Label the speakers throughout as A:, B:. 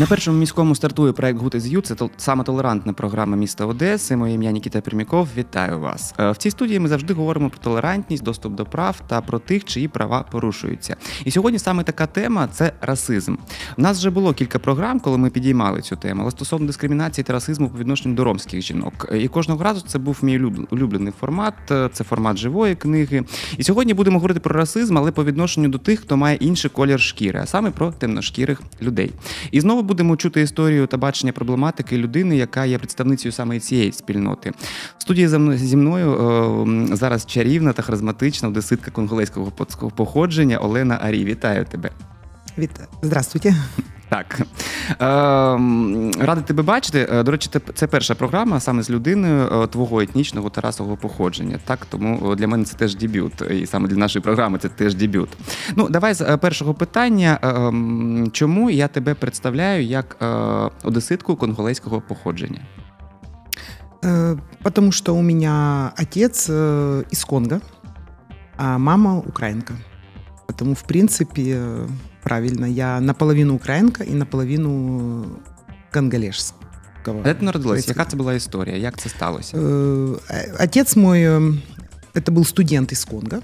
A: На першому міському стартує проект Гути Ю. Це саме толерантна програма міста Одеси. Моє ім'я Нікіта Приміков. Вітаю вас. Е, В цій студії ми завжди говоримо про толерантність, доступ до прав та про тих, чиї права порушуються. І сьогодні саме така тема це расизм. У нас вже було кілька програм, коли ми підіймали цю тему, але стосовно дискримінації та расизму по відношенню до ромських жінок. Е, І кожного разу це був мій улюблений формат. е, Це формат живої книги. І сьогодні будемо говорити про расизм, але по відношенню до тих, хто має інший колір шкіри, а саме про темношкірих людей. І знову будемо чути історію та бачення проблематики людини, яка є представницею саме цієї спільноти. В студії зі мною е, зараз чарівна та харизматична одеситка конголезького походження Олена Арі. Вітаю тебе.
B: Вітаю. Здравствуйте.
A: Так. Е, м, радий тебе бачити. Е, До речі, це, це перша програма саме з людиною е, твого етнічного та расового походження. Так, тому е, для мене це теж дебют. І саме для нашої програми це теж дебют. Ну, давай з е, першого питання. Е, м, Чому я тебе представляю як е, одеситку конголезького походження?
B: Э, Потому что у меня отец э, из Конго, а мама украинка. Поэтому, в принципе, э, правильно, я наполовину украинка и наполовину конголежец.
A: Де ти народилась? Яка це була історія? Як це сталося?
B: Э, Отец мой, э, это был студент из Конго.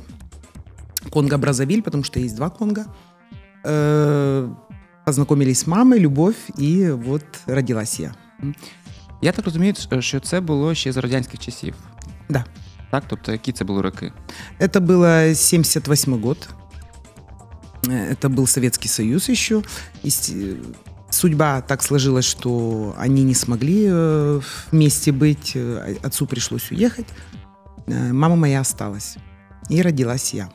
B: Конго-Бразавиль, потому что есть два Конго. Э, Познакомились с мамой, любовь, и вот родилась я.
A: Я так розумію, що це було ще з радянських часів.
B: Да.
A: Так, тобто, які це були роки?
B: Это было 78 год. Э, Это был Советский Союз еще. И э, судьба так сложилась, что они не смогли э, вместе быть. Э, Отцу пришлось уехать. Мама моя осталась. И родилась я.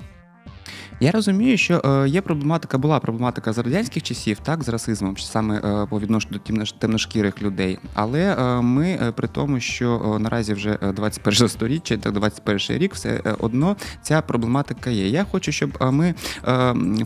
A: Я розумію, що е, є проблематика, була проблематика з радянських часів, так, з расизмом, саме е, по відношенню до темнош- темношкірих людей. Але е, ми при тому, що наразі вже е, 21 сторіччя, так 21 рік, все одно ця проблематика є. Я хочу, щоб ми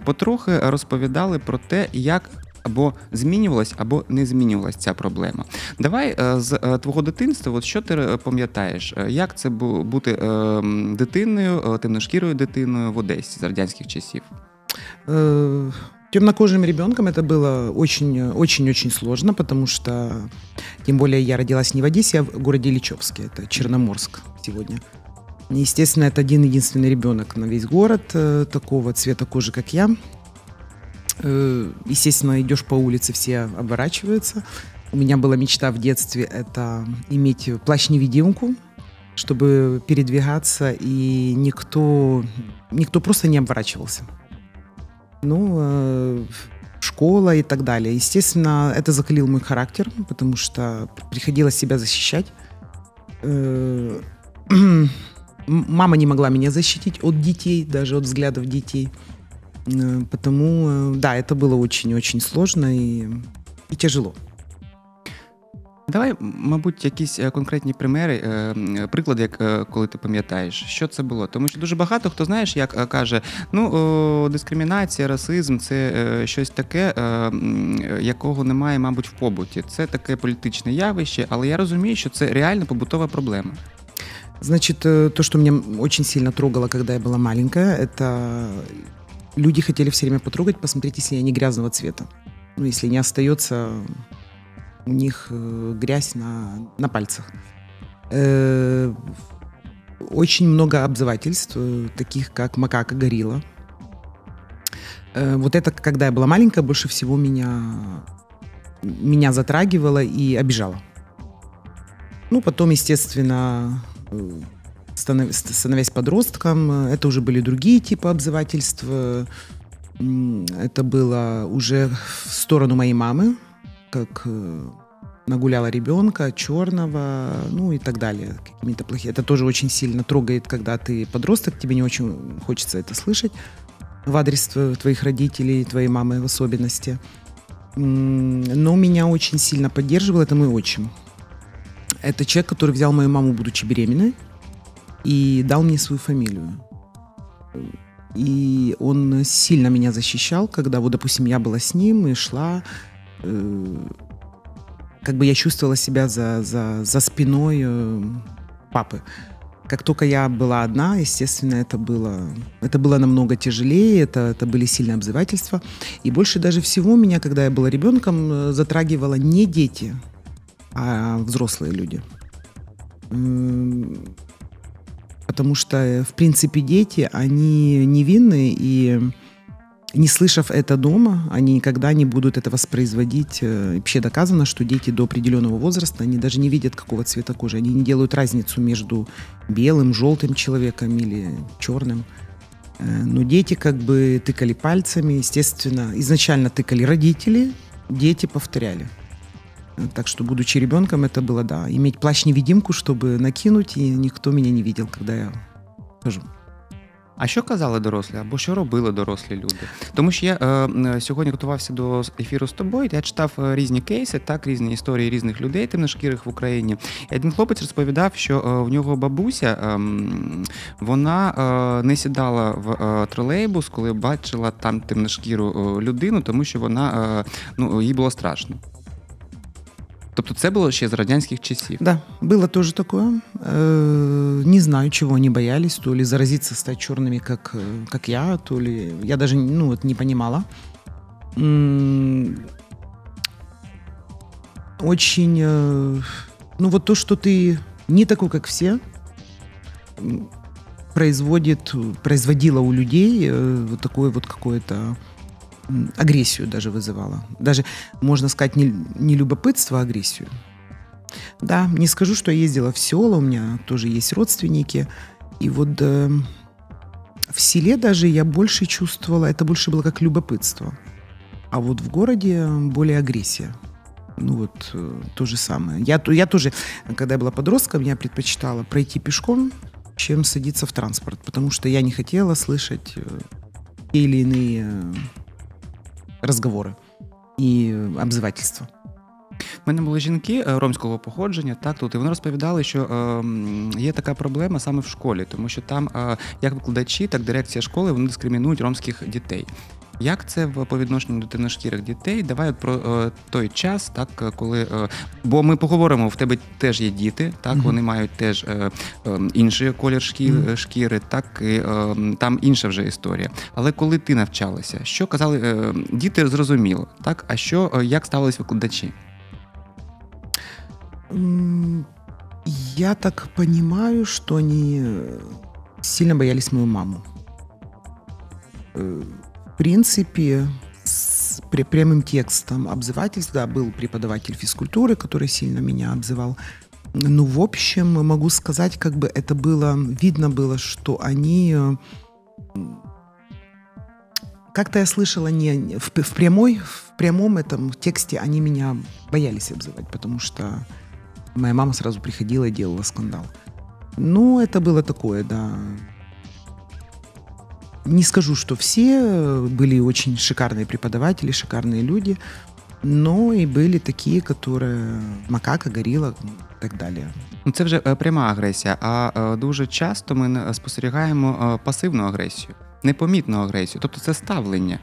A: потрохи розповідали про те, як Або змінювалась, або не змінювалась ця проблема. Давай е, з е, твого дитинства, от що ти е, пам'ятаєш? Е, Як це бу- бути е, м, дитиною, е, темношкірою дитиною в Одесі з радянських часів?
B: Э, Темнокожим ребенком это было очень, очень-очень сложно, потому что, тем более, я родилась не в Одессе, а в городе Ильичевске, это Черноморск сегодня. Естественно, это один единственный ребенок на весь город э, такого цвета кожи, как я. Э, Естественно, идешь по улице, все оборачиваются. У меня была мечта в детстве это иметь плащ-невидимку, чтобы передвигаться, и никто, никто просто не оборачивался. Ну, э, школа и так далее. Естественно, это закалил мой характер, потому что приходилось себя защищать. Э, Мама не могла меня защитить от детей, даже от взглядов детей. Э, Потому, э, да, это было очень-очень сложно и, и тяжело.
A: Давай, м, мабуть, якісь е, конкретні примери, е, м, приклади, як е, коли ти пам'ятаєш, що це було. Тому що дуже багато хто знаєш, як е, каже: ну о, дискримінація, расизм це е, щось таке, е, м, е, якого немає, мабуть, в побуті. Це таке політичне явище, але я розумію, що це реально побутова проблема.
B: Значит, э, то, что меня очень сильно трогало, когда я была маленькая, это люди хотели все время потрогать, посмотреть, если не грязного цвета. Ну, если не остается у них э, грязь на, на пальцах. Э, Очень много обзывательств, э, таких как макака, горилла. Вот это, когда я была маленькая, больше всего меня, меня затрагивало и обижало. Ну, потом, естественно, становясь подростком, это уже были другие типы обзывательств. Это было уже в сторону моей мамы, как э, нагуляла ребенка, черного, ну и так далее. Какими-то плохими. Это тоже очень сильно трогает, когда ты подросток, тебе не очень хочется это слышать в адрес тв- твоих родителей, твоей мамы в особенности. Но меня очень сильно поддерживал это мой отчим. Это человек, который взял мою маму, будучи беременной, и дал мне свою фамилию. И он сильно меня защищал, когда, вот, допустим, я была с ним и шла, э, как бы я чувствовала себя за, за, за спиной э, папы. как только я была одна, естественно, это было, это было намного тяжелее, это, это были сильные обзывательства. И больше даже всего меня, когда я была ребенком, э, затрагивало не дети, а взрослые люди. Потому что, в принципе, дети, они невинные, и не слышав это дома, они никогда не будут это воспроизводить. Э, вообще доказано, что дети до определенного возраста, они даже не видят, какого цвета кожи. Они не делают разницу между белым, желтым человеком или черным. Э, но дети как бы тыкали пальцами, естественно. Изначально тыкали родители, дети повторяли. Э, так что, будучи ребенком, это было, да, иметь плащ-невидимку, чтобы накинуть, и никто меня не видел, когда я хожу.
A: А що казали дорослі, або що робили дорослі люди? Тому що я е, сьогодні готувався до ефіру з тобою. Я читав е, різні кейси, так різні історії різних людей, темношкірих в Україні. І один хлопець розповідав, що е, в нього бабуся е, вона е, не сідала в е, тролейбус, коли бачила там темношкіру людину, тому що вона ну їй було страшно. Тобто це було ще з радянських часів?
B: Да, было тоже такое. Не знаю, чего они боялись, то ли заразиться, стать черными, как, как я, то ли... Я даже ну, вот не понимала. Очень... Ну вот то, что ты не такой, как все, производит, производило у людей вот такое вот какое-то агрессию даже вызывала. Даже, можно сказать, не, не любопытство, а агрессию. Да, не скажу, что я ездила в села, у меня тоже есть родственники. И вот э, в селе даже я больше чувствовала, это больше было как любопытство. А вот в городе более агрессия. Ну вот э, то же самое. Я, я тоже, когда я была подростком, я предпочитала пройти пешком, чем садиться в транспорт, потому что я не хотела слышать э, те или иные э, розговори і обзивательства.
A: У мене були жінки е, ромського походження, так тут і вони розповідали, що е, є така проблема саме в школі, тому що там е, як викладачі, так дирекція школи вони дискримінують ромських дітей. Як це по відношенню до темношкірих дітей? Давай про е, той час, так е, коли е, бо ми поговоримо, в тебе теж є діти, так mm-hmm. вони мають теж е, е, інший колір шкіри, mm-hmm. шкіри, так і е, там інша вже історія. Але коли ти навчалася, що казали е, діти зрозуміло, так? А що е, як ставились викладачі?
B: Я так понимаю, что они сильно боялись мою маму. В принципе, с прямым текстом обзывательств, да, был преподаватель физкультуры, который сильно меня обзывал. Ну, в общем, могу сказать, как бы это было, видно было, что они как-то я слышала не в, в прямой, в прямом этом тексте они меня боялись обзывать, потому что моя мама сразу приходила и делала скандал. Ну, это было такое, да Не скажу, что все э, были очень шикарные преподаватели, шикарные люди, но і були такі, які макака, горіла і так далі.
A: Ну, це вже е, пряма агресія. А е, дуже часто ми спостерігаємо е, пасивну агресію, непомітну агресію, тобто це ставлення.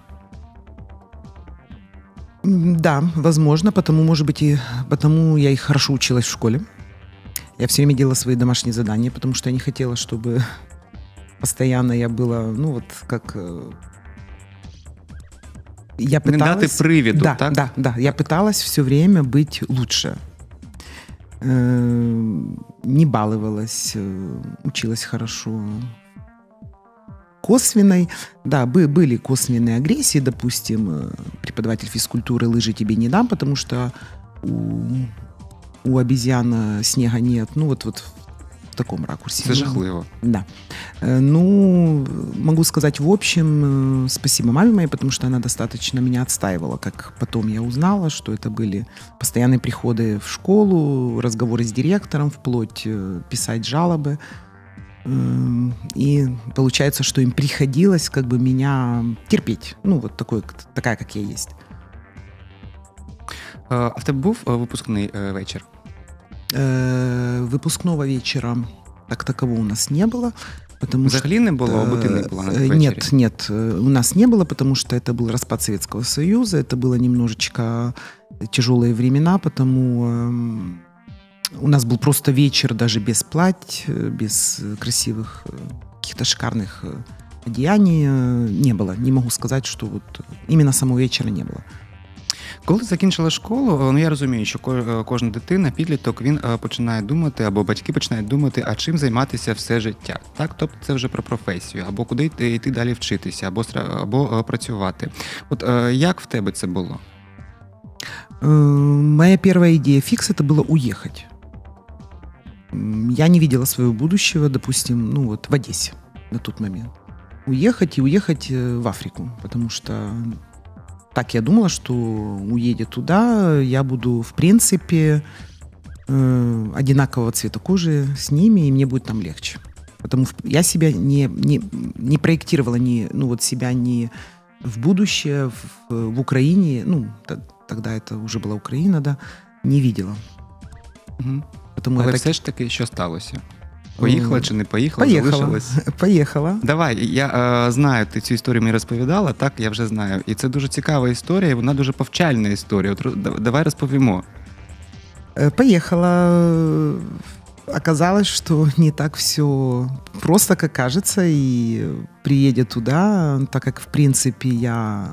B: Да, возможно, потому, может быть, и потому я и хорошо училась в школе. Я все время делала свои домашние задания, потому что я не хотела, чтобы постоянно я была, ну вот как э, я пыталась... Не
A: дати привіду,
B: да,
A: так?
B: Да, да. Я пыталась все время быть лучше. Э, не баловалась, э, училась хорошо. Косвенной, да, были косвенные агрессии, допустим, преподаватель физкультуры лыжи тебе не дам, потому что у, у обезьян снега нет. Ну вот, вот в таком ракурсе.
A: Це жахливо.
B: Да. Э, ну, могу сказать в общем, э, спасибо маме моей, потому что она достаточно меня отстаивала. Как потом я узнала, что это были постоянные приходы в школу, разговоры с директором, вплоть э, писать жалобы. И получается, что им приходилось как бы меня терпеть. Ну, вот такой, такая, как я есть.
A: А в тебе був випускний вечір?
B: Э, выпускного вечера как такового у нас не было. Потому
A: було, або ти не була на вечері?
B: Нет, нет, у нас не было, потому что это был распад Советского Союза, это было немножечко тяжелые времена, потому у нас был просто вечер даже без плать, э, без красивых э, каких-то шикарных одеяний не было. Не могу сказать, что вот именно самого вечера не было.
A: Коли закінчила школу, ну я розумію, що кожна дитина, підліток, він починає думати, або батьки починають думати, а чим займатися все життя. Так, тобто це вже про професію, або куди йти, йти далі вчитися, або або працювати. От як в тебе це було?
B: Моя первая идея фикс это было уехать. Я не видела своего будущего, допустим, ну вот в Одессе на тот момент. Уехать и уехать э, в Африку, потому что так я думала, что уедет туда, я буду, в принципе, э, одинакового цвета кожи с ними, и мне будет там легче. Потому я себя не, не, не проектировала, не, ну вот себя не в будущее в, в Украине, ну, тогда это уже была Украина, да, не видела.
A: Угу. Тому Але так... все ж таки, що сталося? Поїхала чи не поїхала?
B: Поїхала. Залишилась? Поїхала.
A: Давай, я е, знаю, ти цю історію мені розповідала, так, я вже знаю. І це дуже цікава історія, і вона дуже повчальна історія. От, давай розповімо.
B: Е, поїхала. Оказалось, что не так все просто, как кажется, и приедет туда, так как, в принципе, я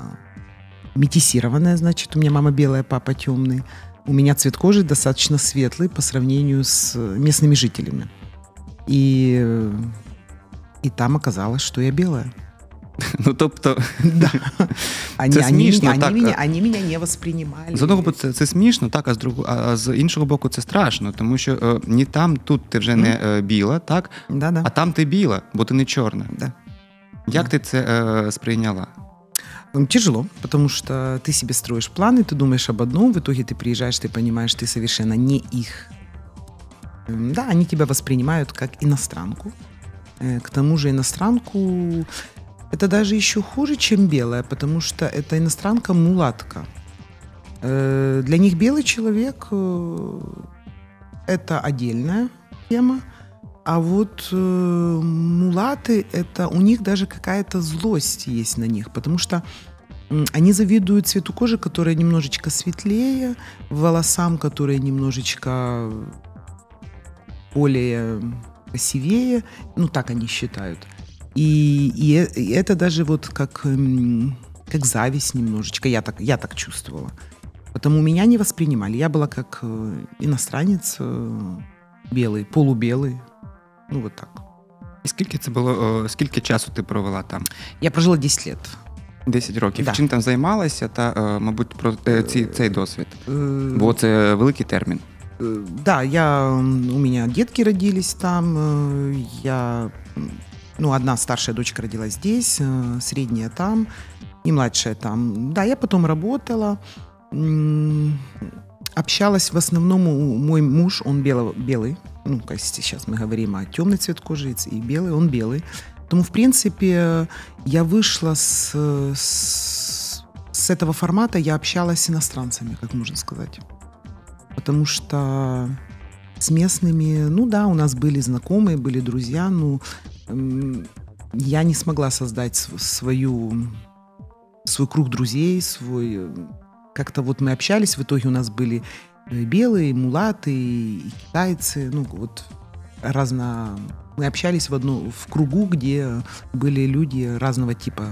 B: метисированная, значит, у меня мама белая, папа темный. У меня цвет кожи достаточно светлый по сравнению с местными жителями. И, и там оказалось, что я белая.
A: Ну, тобто,
B: да. Они, це смішно, они, так. Они, мене, вони мене не восприймали.
A: З одного боку, це, це смішно, так, а з другого, а з іншого боку, це страшно, тому що е, ні там, тут ти вже не е, біла, так?
B: Да, да.
A: А там ти біла, бо ти не чорна.
B: Да.
A: Як да. ти це е, сприйняла?
B: Тяжело, потому что ты себе строишь планы, ты думаешь об одном, в итоге ты приезжаешь, ты понимаешь, ты совершенно не их. Да, они тебя воспринимают как иностранку. Э, к тому же иностранку это даже еще хуже, чем белая, потому что это иностранка мулатка. Э, для них белый человек э, это отдельная тема, а вот э, мулаты, это у них даже какая-то злость есть на них, потому что э, они завидуют цвету кожи, которая немножечко светлее, волосам, которые немножечко более красивее, ну так они считают. И, и, и это даже вот как, как зависть немножечко, я так, я так чувствовала. Потому меня не воспринимали. Я была как э, иностранец, э, белый, полубелый, Ну, вот так.
A: І скільки це було, скільки часу ти провела там?
B: Я прожила 10 років.
A: 10 років. Да. Чим там займалася, та, е, мабуть, про ці, цей досвід? Е, Бо це великий термін.
B: Е, да, я, у меня детки родились там, я, ну, одна старшая дочка родилась здесь, средняя там, и младшая там. Да, я потом работала, общалась в основном, мой муж, он бело, белый, ну, как сейчас мы говорим о темный цвет кожи и белый, он белый. Поэтому, в принципе, я вышла с, с, с этого формата, я общалась с иностранцами, как можно сказать. Потому что с местными, ну да, у нас были знакомые, были друзья, но я не смогла создать свою, свой круг друзей, свой... Как-то вот мы общались, в итоге у нас были белые, мулаты, и китайцы, ну вот разно... Мы общались в, одну, в кругу, где были люди разного типа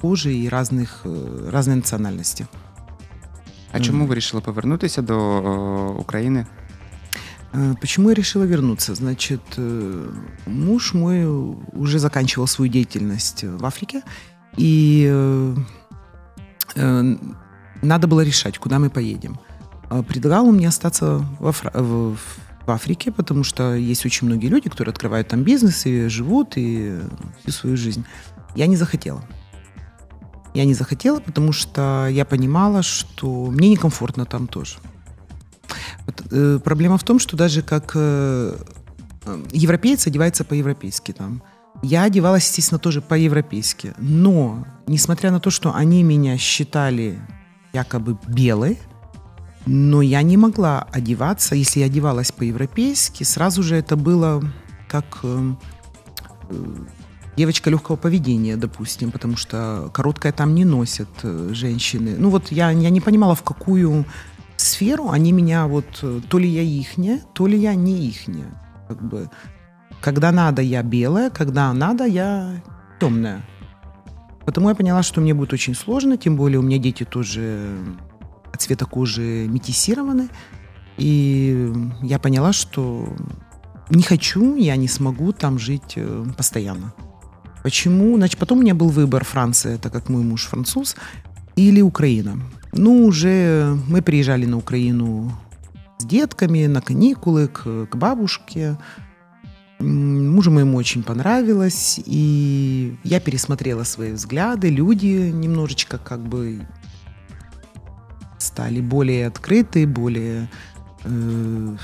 B: кожи и разных, э, разной национальности.
A: А чому ви вирішили повернутися до України?
B: Э, почему я решила вернуться? Значит, э, муж мой уже заканчивал свою деятельность в Африке, и надо было решать, куда мы поедем. А, предлагал он мне остаться в, в Африке, потому что есть очень многие люди, которые открывают там бизнес и живут и всю свою жизнь. Я не захотела. Я не захотела, потому что я понимала, что мне некомфортно там тоже. Вот, э, проблема в том, что даже как э, э европеец одевается по-европейски там. Я одевалась, естественно, тоже по-европейски. Но, несмотря на то, что они меня считали якобы белой, но я не могла одеваться. Если я одевалась по-европейски, сразу же это было как э, э, девочка легкого поведения, допустим, потому что короткое там не носят э, женщины. Ну вот я, я не понимала, в какую сферу, они меня вот, э, то ли я ихняя, то ли я не ихняя. Как бы, когда надо, я белая, когда надо, я темная. Потому я поняла, что мне будет очень сложно, тем более у меня дети тоже цвета кожи метисированы. И я поняла, что не хочу, я не смогу там жить э, постоянно. Почему? Значит, потом у меня был выбор Франция, так как мой муж француз, или Украина. Ну, уже мы приезжали на Украину с детками на каникулы к, к бабушке. Мужу моему очень понравилось, и я пересмотрела свои взгляды. Люди немножечко как бы стали более открыты, более
A: э,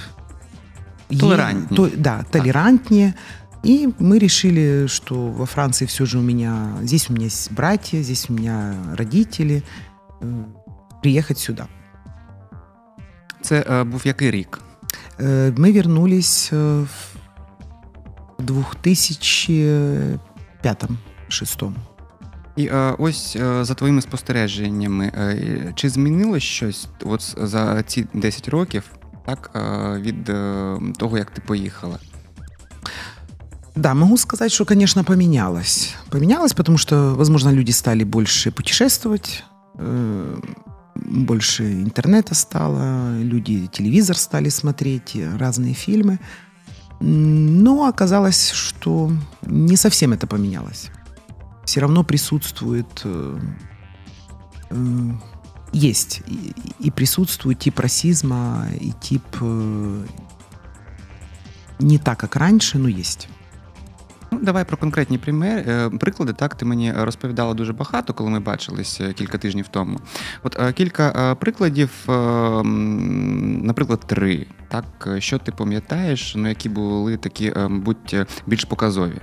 A: толерантнее.
B: То, да, толерантнее. И мы решили, что во Франции все же у меня, здесь у меня есть братья, здесь у меня родители, э, приехать сюда.
A: Це е, був який рік?
B: Е, Ми вернулись е, в 2005-2006.
A: І е, ось е, за твоїми спостереженнями, е, чи змінилось щось от за ці 10 років так, е, від того, як ти поїхала?
B: Да, могу сказать, что, конечно, поменялось. Поменялось, потому что, возможно, люди стали больше путешествовать, э, больше интернета стало, люди телевизор стали смотреть, разные фильмы. Но оказалось, что не совсем это поменялось. Все равно присутствует, э, э, есть и, и присутствует тип расизма, и тип не так, как раньше, но есть.
A: Ну, давай про конкретні примери, е, приклади. Так, ти мені розповідала дуже багато, коли ми бачилися кілька тижнів тому. От е, кілька е, прикладів, наприклад, три. Так, що ти пам'ятаєш, ну які були такі, будь більш показові?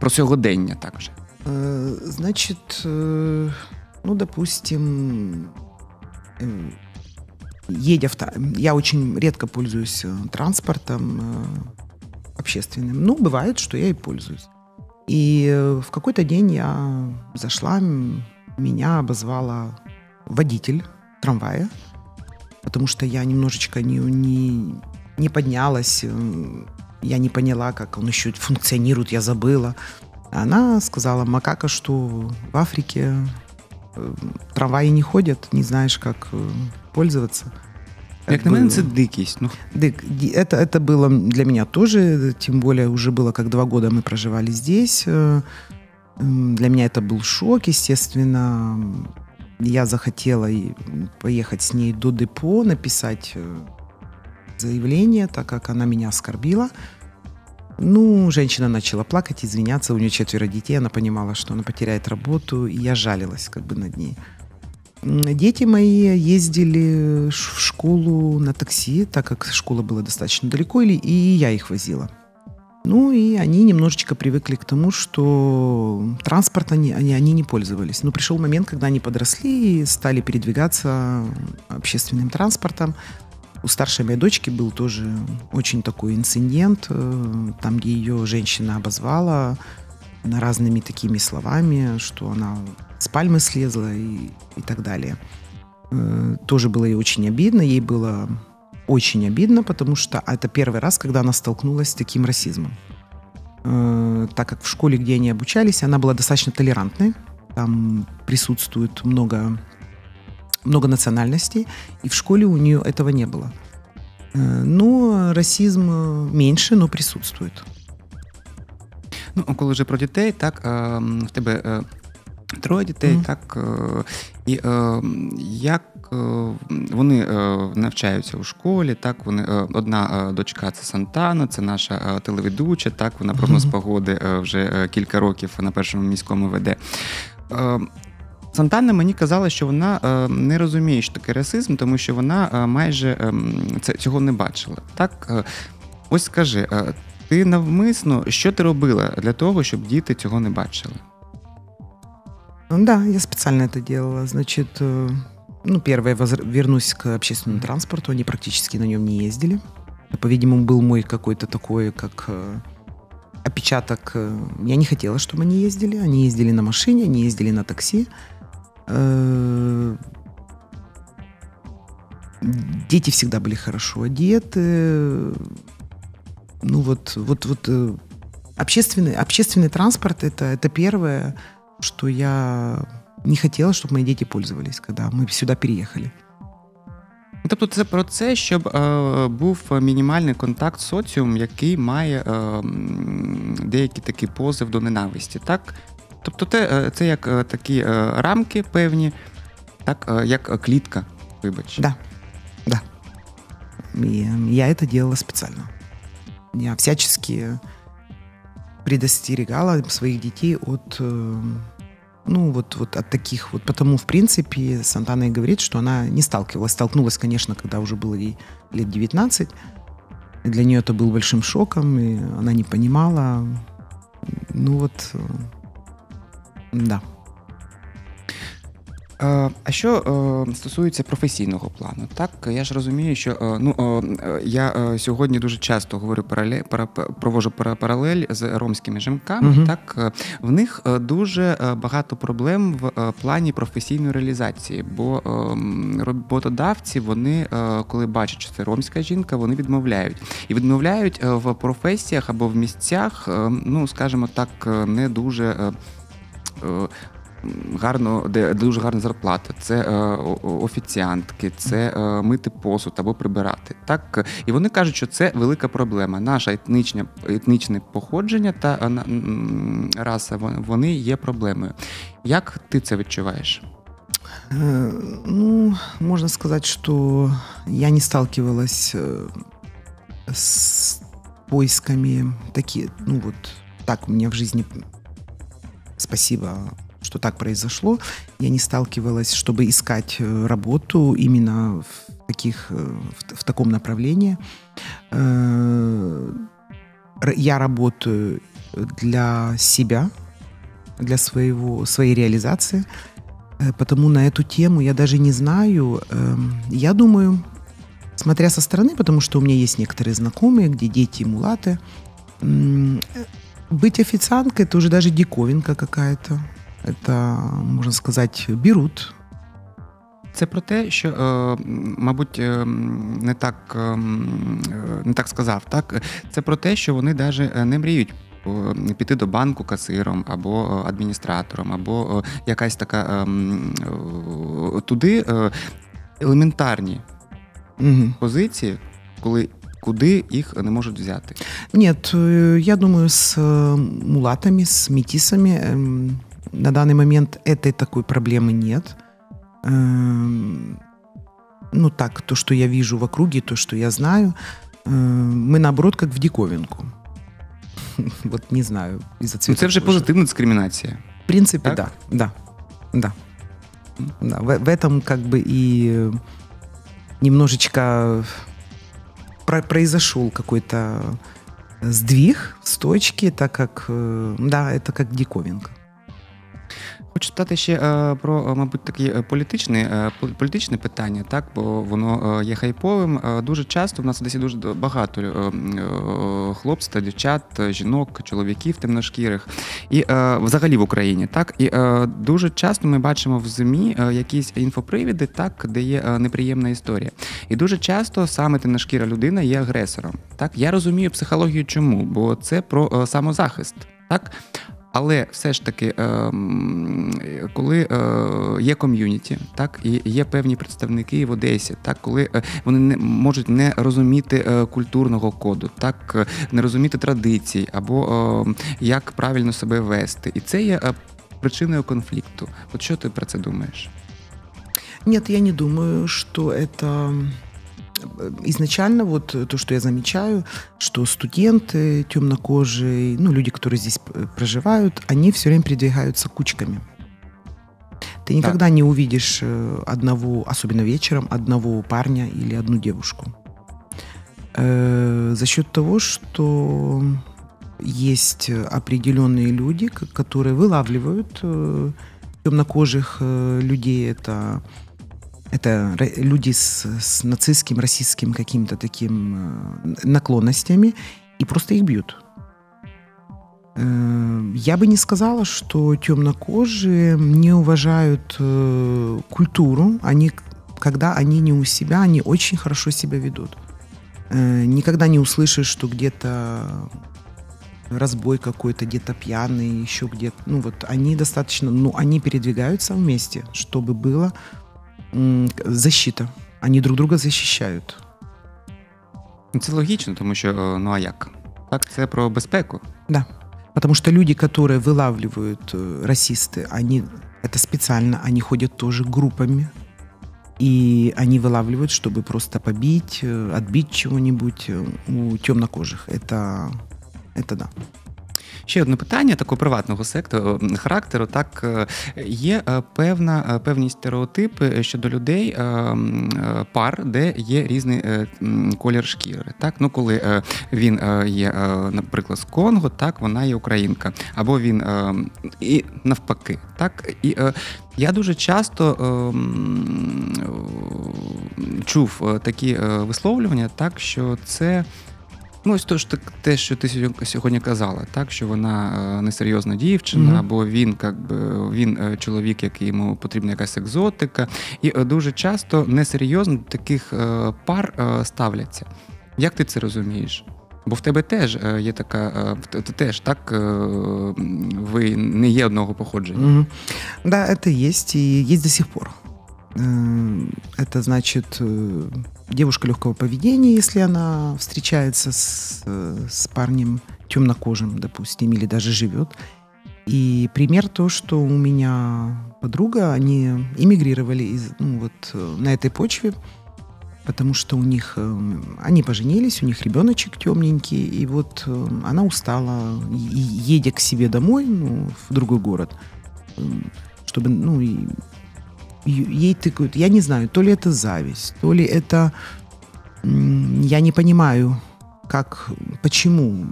A: Про сьогодення також.
B: Значить, ну, допустим, едя в... Я очень редко пользуюсь транспортом, общественным. Ну, бывает, что я и пользуюсь. И э, в какой-то день я зашла, меня обозвала водитель трамвая, потому что я немножечко не, не, не поднялась, э, я не поняла, как он еще функционирует, я забыла. Она сказала, макака, что в Африке э, трамваи не ходят, не знаешь, как пользоваться.
A: Як на мене, це дикість. Ну.
B: Дик, это, это было для меня тоже, тем более уже было как два года мы проживали здесь. Э, для меня это был шок, естественно. Я захотела поехать с ней до депо, написать э, заявление, так как она меня оскорбила. Ну, женщина начала плакать, извиняться. У нее четверо детей, она понимала, что она потеряет работу, и я жалилась как бы над ней. Дети мои ездили в школу на такси, так как школа была достаточно далеко, и я их возила. Ну и они немножечко привыкли к тому, что транспорт они, они, они не пользовались. Но пришел момент, когда они подросли и стали передвигаться общественным транспортом. У старшей моей дочки был тоже очень такой инцидент, э, там, где ее женщина обозвала разными такими словами, что она с пальмы слезла и, и так далее. Э, тоже было ей очень обидно. Ей было очень обидно, потому что это первый раз, когда она столкнулась с таким расизмом. Э, так как в школе, где они обучались, она была достаточно толерантной. Там присутствует много, много национальностей, и в школе у нее этого не было. Но расизм меньше, но присутствует.
A: Ну, коли вже про дітей, так в тебе Троє дітей, mm. так і е, як е, вони е, навчаються у школі, так вони одна дочка це Сантана, це наша телеведуча, так вона прогноз mm. погоди вже кілька років на першому міському веде. Сантана мені казала, що вона не розуміє, що таке расизм, тому що вона майже це цього не бачила. Так, ось скажи, ти навмисно що ти робила для того, щоб діти цього не бачили?
B: Да, я специально это делала. Значит, э, ну, первое, вернусь к общественному транспорту. Они практически на нем не ездили. По-видимому, был мой какой-то такой, как э, опечаток. Э, я не хотела, чтобы они ездили. Они ездили на машине, они ездили на такси. дети всегда были хорошо одеты. Ну вот, вот, вот э, общественный, общественный транспорт это, это первое, что я не хотела, чтобы мои дети пользовались, когда мы сюда переехали.
A: Тобто це про це, щоб е, був мінімальний контакт з соціумом, який має е, деякий такий позив до ненависті. так? Тобто це, це як е, такі е, рамки певні, так, е, як клітка, вибач.
B: Да, да. И я это делала специально. Я всячески предостерегала своих детей от э, ну, вот, вот от таких вот. Потому, в принципе, Сантана и говорит, что она не сталкивалась. Столкнулась, конечно, когда уже было ей лет 19. И для нее это был большим шоком, и она не понимала. Ну вот, э, да.
A: Е, а що е, стосується професійного плану, так я ж розумію, що е, ну я сьогодні дуже часто говорю паралель, провожу паралель з ромськими жінками. Угу. Так в них дуже багато проблем в плані професійної реалізації, бо роботодавці вони, коли бачать, що це ромська жінка, вони відмовляють і відмовляють в професіях або в місцях, ну скажімо так, не дуже гарно, де дуже гарна зарплата, це е, офіціантки, це е, мити посуд або прибирати. Так і вони кажуть, що це велика проблема. Наша етнічне етнічне походження та е, раса вони є проблемою. Як ти це відчуваєш?
B: Ну, можно сказать, что я не сталкивалась с поисками такие, ну вот так у меня в жизни, спасибо что так произошло. Я не сталкивалась, чтобы искать э, работу именно в, таких, э, в, в таком направлении. Э, я работаю для себя, для своего, своей реализации. Потому на эту тему я даже не знаю. Эм, я думаю, смотря со стороны, потому что у меня есть некоторые знакомые, где дети мулаты, быть официанткой это уже даже диковинка какая-то. Это, можна сказати, беруть.
A: Це про те, що, е, мабуть, е, не так е, не так сказав. Так? Це про те, що вони навіть не мріють піти до банку касиром або адміністратором, або якась така туди елементарні угу. позиції, коли. Куди їх не можуть взяти?
B: Нет, я думаю, с мулатами, с метисами на данный момент этой такой проблемы нет. Эм, ну так, то, что я вижу в округе, то, что я знаю, эм, мы наоборот как в диковинку. Вот не знаю,
A: из-за цвета. Ну, це вже позитивна дискримінація.
B: В принципе, так? да. Да. Да. да. В, в этом как бы и немножечко про произошел какой-то сдвиг с точки, так как, э, да, это как диковинка.
A: Хочу спитати ще е, про, е, мабуть, таке е, політичне політичне питання, так бо воно є хайповим. Дуже часто в нас десь дуже багато хлопців та дівчат, жінок, чоловіків темношкірих і взагалі в Україні. Так і дуже часто ми бачимо в ЗМІ якісь інфопривіди, так де є неприємна історія. І дуже часто саме темношкіра людина є агресором. Так я розумію психологію, чому, бо це про самозахист. Так, але все ж таки, ем, коли е, є ком'юніті, так і є певні представники в Одесі, так коли е, вони не можуть не розуміти е, культурного коду, так не розуміти традицій або ем, як правильно себе вести, і це є причиною конфлікту. От що ти про це думаєш?
B: Нет, я не думаю, что это изначально вот то, что я замечаю, что студенты темнокожие, ну, люди, которые здесь проживают, они все время передвигаются кучками. Ты никогда да. не увидишь э, одного, особенно вечером, одного парня или одну девушку. Э, за счет того, что есть определенные люди, которые вылавливают э, темнокожих людей. Это это люди с, с нацистским, расистским каким-то таким э, наклонностями, и просто их бьют. Э, я бы не сказала, что темнокожие не уважают э, культуру. Они когда они не у себя, они очень хорошо себя ведут. Никогда не услышишь, что где-то разбой какой-то, где-то пьяный, еще где-то. Ну вот они достаточно, ну они передвигаются вместе, чтобы было защита. Они друг друга защищают.
A: Це логічно, тому що ну а як? Так, це про безпеку.
B: Да. Потому что люди, которые вылавливают э, расисты, они это специально, они ходят тоже группами. И они вылавливают, чтобы просто побить, э, отбить чего-нибудь э, у темнокожих. Это, это да.
A: Ще одне питання такого приватного сектору характеру. Так е, є е, певна е, певні стереотипи щодо людей пар, де є різний колір шкіри. Так, ну коли він є, наприклад, з Конго, так вона є українка, або він і навпаки, так і. Я дуже часто чув такі висловлювання, так що це Ну, ось то ж те, що ти сьогодні казала, так що вона е, несерйозна дівчина, mm-hmm. або він як би, він е, чоловік, який йому потрібна якась екзотика, і е, дуже часто несерйозно до таких пар ставляться. Як ти це розумієш? Бо в тебе теж є така, теж так ви не є одного походження.
B: Mm-hmm. Да, це є і є до сих пор. Это значит девушка легкого поведения, если она встречается с, с парнем темнокожим, допустим, или даже живет. И пример то, что у меня подруга, они эмигрировали из, ну, вот, на этой почве, потому что у них, они поженились, у них ребеночек темненький, и вот она устала, едя к себе домой, ну, в другой город, чтобы, ну, и ей тыкают. Я не знаю, то ли это зависть, то ли это... Я не понимаю, как, почему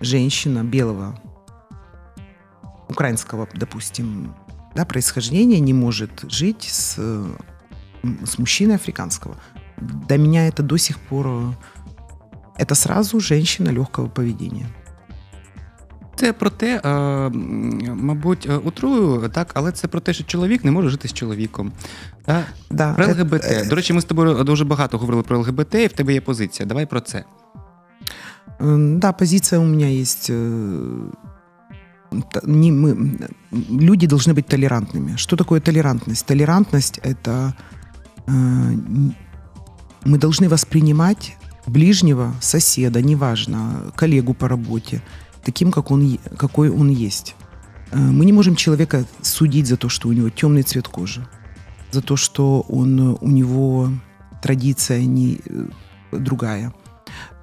B: женщина белого, украинского, допустим, да, происхождения не может жить с, с мужчиной африканского. До меня это до сих пор... Это сразу женщина легкого поведения.
A: Це про те, е, мабуть, е, утрую, так, але це про те, що чоловік не може жити з чоловіком. Так? Да, Про ЛГБТ. Е... До речі, ми з тобою дуже багато говорили про ЛГБТ, і в тебе є позиція. Давай про це.
B: Да, позиция у меня есть. Не, мы, люди должны быть толерантными. Что такое толерантность? Толерантность это мы должны воспринимать ближнего, соседа, неважно, коллегу по работе, Таким, как он, какой он есть. Э, мы не можем человека судить за то, что у него темный цвет кожи, за то, что он, у него традиция не э, другая,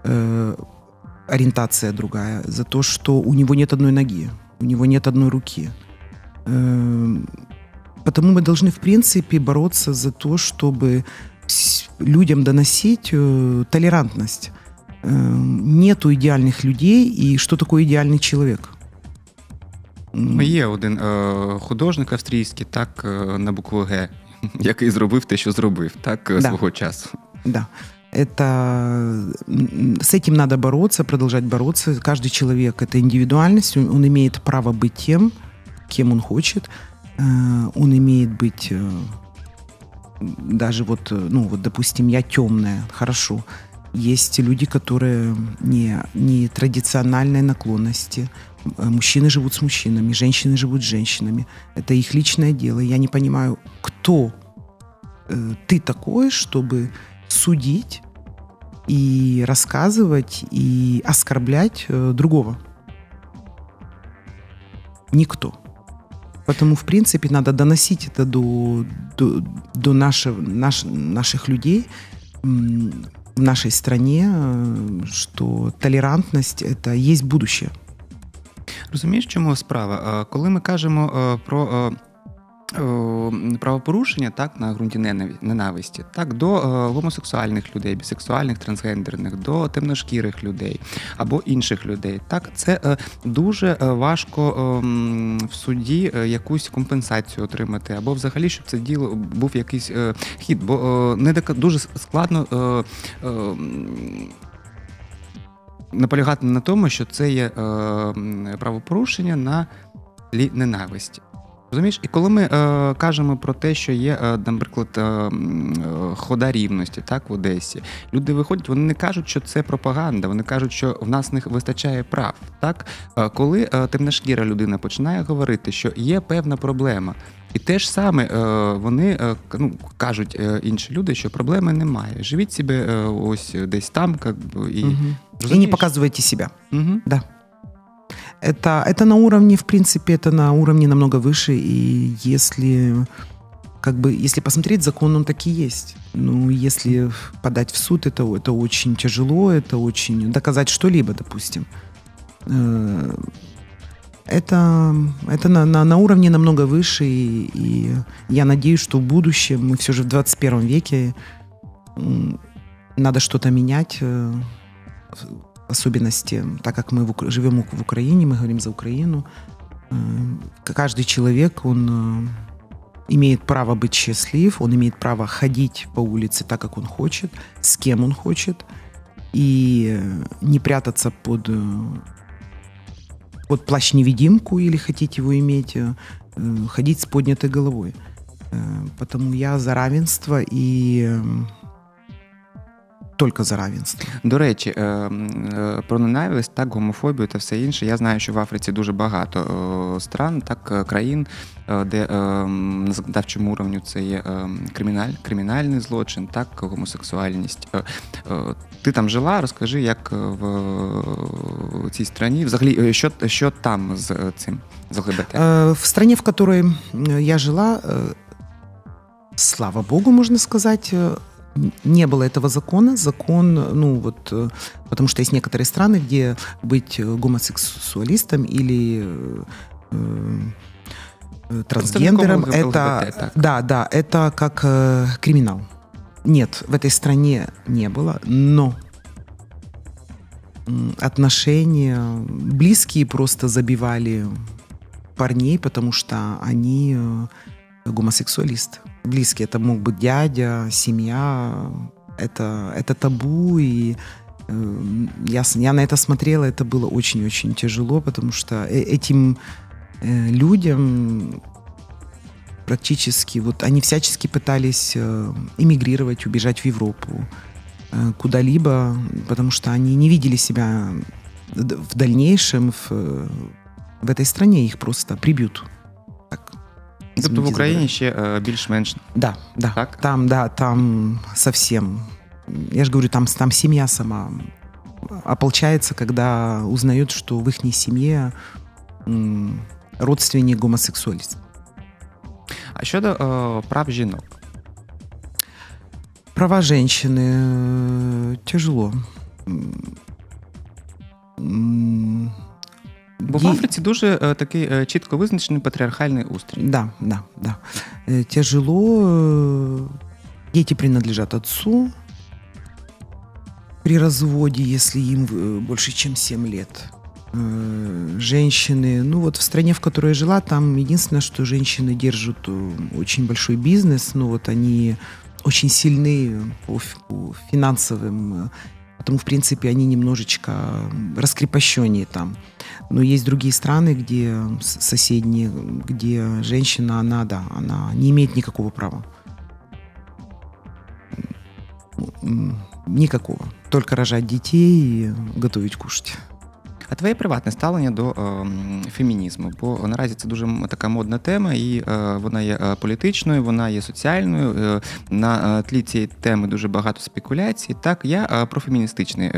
B: э, ориентация другая, за то, что у него нет одной ноги, у него нет одной руки. Э, потому мы должны, в принципе, бороться за то, чтобы людям доносить э, толерантность нету ідеальних людей, і що таке ідеальний чоловік?
A: Є один е, художник австрійський, так, е, на букву Г, який зробив те, що зробив, так, да. свого часу.
B: Да. Это с этим надо бороться, продолжать бороться. Каждый человек это индивидуальность, он, он имеет право быть тем, кем он хочет. Э, он имеет быть э, даже вот, ну вот, допустим, я темная, хорошо. есть люди, которые не, не традициональной наклонности. Э, мужчины живут с мужчинами, женщины живут с женщинами. Это их личное дело. Я не понимаю, кто э, ты такой, чтобы судить и рассказывать и оскорблять э, другого. Никто. Поэтому, в принципе, надо доносить это до, до, до наших, наш, наших людей, в нашей стране, э, что толерантность это есть будущее.
A: Розумієш, чому справа? Коли ми кажемо про правопорушення так на ґрунті ненависті, так до гомосексуальних людей, бісексуальних, трансгендерних, до темношкірих людей або інших людей, так це дуже важко в суді якусь компенсацію отримати, або взагалі, щоб це діло був якийсь хід, бо не дуже складно. Наполягати на тому, що це є е, правопорушення на тлі ненависті. Розумієш, і коли ми е, кажемо про те, що є, е, наприклад, е, е, хода рівності, так в Одесі, люди виходять, вони не кажуть, що це пропаганда. Вони кажуть, що в нас не вистачає прав. Так, е, коли е, темношкіра людина починає говорити, що є певна проблема. І те ж саме е, вони е, ну, кажуть е, інші люди, що проблеми немає. Живіть собі е, ось десь там, бы, і,
B: Мгм. И не показывайте себя.
A: Угу.
B: Да. Это, это на уровне, в принципе, это на уровне намного выше. И если, как бы, если посмотреть, закон он так и есть. Ну, если подать в суд, это, это очень тяжело, это очень... Доказать что-либо, допустим. Э, Это, это на, на, на уровне намного выше, и, и я надеюсь, что в будущем, мы все же в 21 веке, надо что-то менять, э, особенности, так как мы в живем в Украине, мы говорим за Украину, э, каждый человек, он э, имеет право быть счастлив, он имеет право ходить по улице так, как он хочет, с кем он хочет, и не прятаться под, э, под плащ-невидимку или хотите его иметь, ходить с поднятой головой. Потому я за равенство и только за равенство.
A: До речі, е, м, е, про ненависть, так, гомофобію та все інше. Я знаю, що в Африці дуже багато е, стран, так, е, країн, е, де е, м, на законодавчому уровню це є е, криміналь, кримінальний злочин, так, гомосексуальність. Е, е, Ти там жила, розкажи, як е, в е, цій страні, взагалі, е, що, що там з е, цим з ЛГБТ?
B: Э, В стране, в которой э, я жила, э, слава богу, можно сказать, э, н- не было этого закона. Закон, ну вот, э, потому что есть некоторые страны, где быть э, гомосексуалистом или э, э, трансгендером, это, да, да, это как э, криминал. Нет, в этой стране не было, но отношения близкие просто забивали парней, потому что они гомосексуалисты. Близкие. Это мог быть дядя, семья. Это, это табу. И э, я, я на это смотрела, это было очень-очень тяжело, потому что э- этим э, людям практически, вот они всячески пытались э, эмигрировать, убежать в Европу, э, куда-либо, потому что они не видели себя в дальнейшем в, в этой стране, их просто прибьют. Так,
A: Тобто в
B: извините за
A: Україні ще е, більш-менш
B: да, да.
A: Так?
B: Там, да, там совсем. Я же говорю, там, там семья сама ополчается, когда узнает, что в их семье м, родственник гомосексуалист.
A: А щодо е, прав жінок,
B: Права женщины э, тяжело. М, м,
A: бо в
B: ей-
A: Африці дуже е, такий е, чітко визначений патріархальний устрій.
B: Да, да, да. Э, Тяжело. э, Дети принадлежат отцу при разводе, если им э, больше, чем 7 лет. Э, Женщины, ну вот в стране, в которой я жила, там единственное, что женщины держат э, очень большой бизнес, ну вот они очень сильны по, ф- по финансовым, потому, в принципе, они немножечко раскрепощеннее там. Но есть другие страны, где соседние, где женщина, она, да, она не имеет никакого права. Никакого. Только рожать детей и готовить кушать.
A: А твоє приватне ставлення до е, фемінізму? Бо наразі це дуже така модна тема, і е, вона є е, політичною, вона є соціальною. Е, на е, тлі цієї теми дуже багато спекуляцій. Так, я е, профеміністичний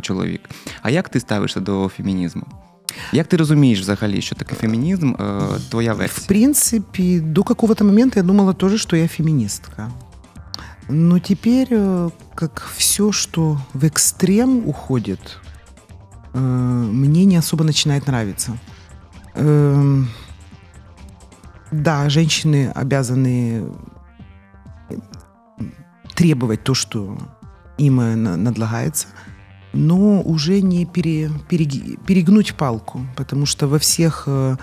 A: чоловік. А як ти ставишся до фемінізму? Як ти розумієш взагалі, що таке фемінізм? Е, твоя
B: В
A: версія?
B: принципе, до какого-то момента я думала тоже, что я феминистка. Но теперь, э, как все, что в экстрем уходит, э, мне не особо начинает нравиться. Эм, Да, женщины обязаны требовать то, что им э, на- надлагается, но уже не пере- переги- перегнуть палку, потому что во всех э,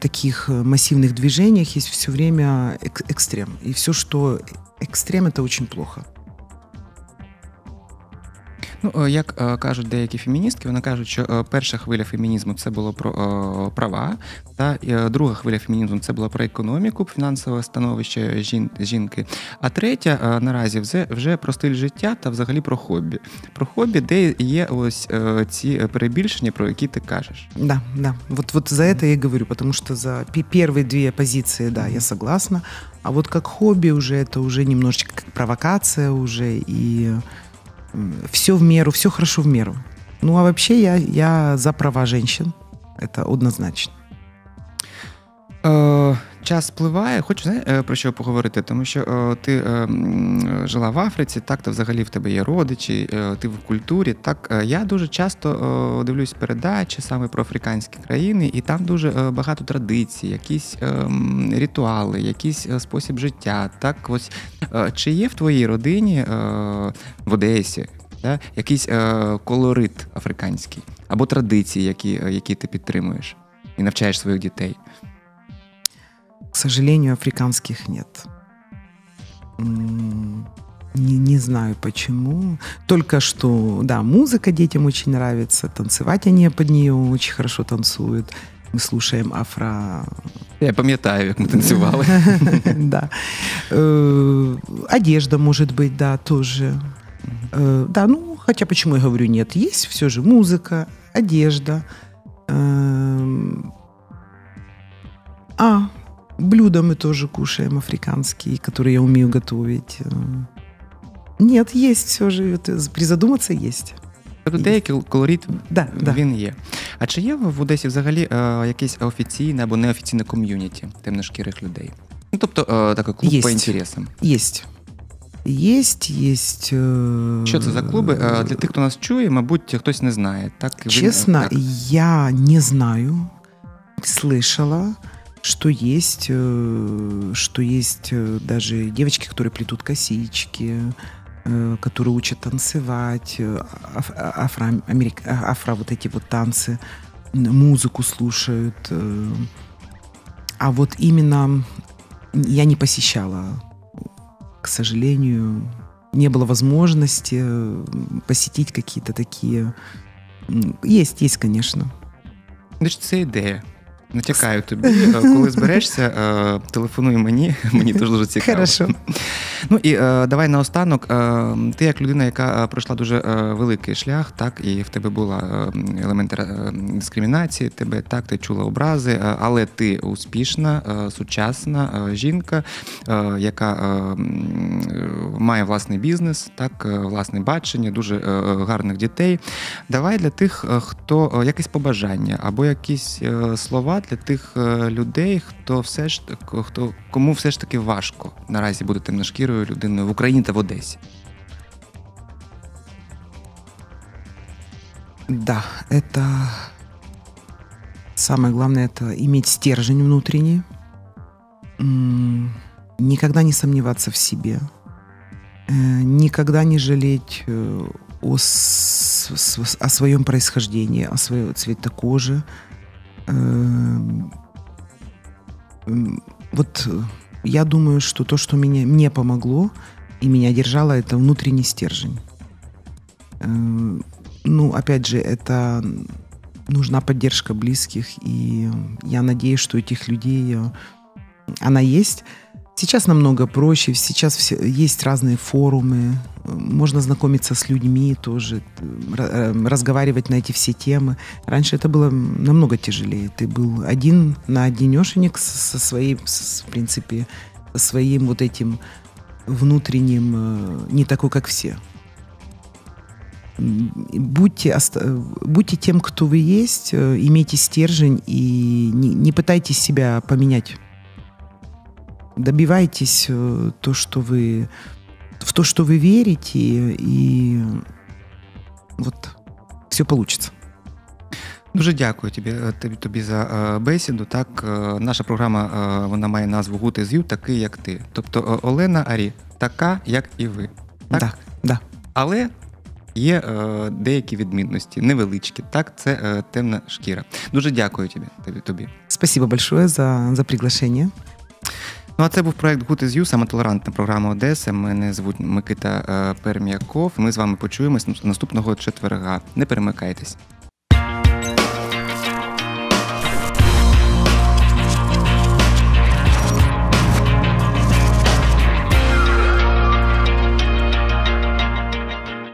B: таких э, массивных движениях есть все время эк- экстрем. И все, что экстрем, это очень плохо.
A: Ну, як кажуть деякі феміністки, вони кажуть, що перша хвиля фемінізму це було про права, та друга хвиля фемінізму це було про економіку, фінансове становище жінки. А третя наразі вже вже про стиль життя та взагалі про хобі. Про хобі, де є ось ці перебільшення, про які ти кажеш.
B: Да, да. Вот, вот за это я говорю, потому что за первые две позиции, да, я согласна. А вот как хобби уже это уже немножечко как провокация уже и Все в меру, все хорошо в меру. Ну а вообще я, я за права женщин. Это однозначно.
A: Час спливає, хочу знає, е, про що поговорити, тому що е, ти е, жила в Африці, так, то взагалі в тебе є родичі, е, ти в культурі. Так, я дуже часто дивлюсь передачі саме про африканські країни, і там дуже багато традицій, якісь ритуали, якийсь спосіб життя. Так, ось чи є в твоїй родині в Одесі да, якийсь колорит африканський або традиції, які, які ти підтримуєш і навчаєш своїх дітей?
B: К сожалению, африканских нет. Не, не знаю почему. Только что, да, музыка детям очень нравится, танцевать они под нее очень хорошо танцуют. Мы слушаем афро...
A: Я пам'ятаю, як ми танцювали.
B: Да. Э, одежда, может быть, да, тоже. Э, да, ну, хотя почему я говорю нет, есть все же музыка, одежда. Эм, а, Блюда мы тоже кушаем африканские, которые я умею готовить. Нет, есть все же. Призадуматься есть.
A: Тобто деякий колорит
B: да,
A: він є. А чи є в Одесі взагалі е, якесь офіційне або неофіційне ком'юніті темношкірих людей? Ну, тобто е, такий клуб
B: есть.
A: по інтересам.
B: Есть. Есть, есть. Э...
A: Що це за клуби? Для тих, хто нас чує, мабуть, хтось не знає. Так,
B: Честно, так. я не знаю, слышала Что есть, э, что есть э, даже девочки, которые плетут косички, э, которые учат танцевать, афро, америк, афро вот эти вот танцы, музыку слушают. А вот именно я не посещала, к сожалению, не было возможности посетить какие-то такие. Есть, есть, конечно.
A: Значит, це ідея. Натякаю тобі, е, коли зберешся, е, телефонуй мені, мені теж дуже цікаво.
B: Хорошо.
A: Ну і е, давай наостанок. Ти як людина, яка пройшла дуже великий шлях, так, і в тебе була елемент дискримінації, тебе так, ти чула образи, але ти успішна, сучасна жінка, яка має власний бізнес, так, власне бачення, дуже гарних дітей. Давай для тих, хто якесь побажання або якісь слова для тих е, людей, хто все ж хто кому все ж таки важко наразі бути темношкірою людиною в Україні та в Одесі.
B: Да, это самое главное это иметь стержень внутренний, никогда не сомневаться в себе, э, никогда не жалеть э, о, о своем происхождении, о своем цвете кожи, Эм, вот я думаю, что то, что меня, мне помогло и меня держало, это внутренний стержень. Эм, ну, опять же, это нужна поддержка близких, и я надеюсь, что этих людей э, она есть. Сейчас намного проще, сейчас все, есть разные форумы, можно знакомиться с людьми тоже, э, разговаривать на эти все темы. Раньше это было намного тяжелее. Ты был один на одинешенек со своей, в принципе, своим вот этим внутренним, э, не такой, как все. Будьте, будьте тем, кто вы есть, э, имейте стержень и не, не пытайтесь себя поменять добивайтесь э, то, что вы в то, что вы верите, и вот все получится.
A: Дуже дякую тобі е, тобі, тобі за е, бесіду. Так, е, наша програма вона має назву Гути з такий, як ти. Тобто Олена Арі, така, як і ви.
B: Так, да, да.
A: Але є деякі відмінності, невеличкі. Так, це темна шкіра. Дуже дякую тобі. тобі.
B: Спасибо большое за, за приглашение.
A: Ну а це був проект Good is You, саме толерантна програма Одеси. Мене звуть Микита Перм'яков. Ми з вами почуємось наступного четверга. Не перемикайтесь.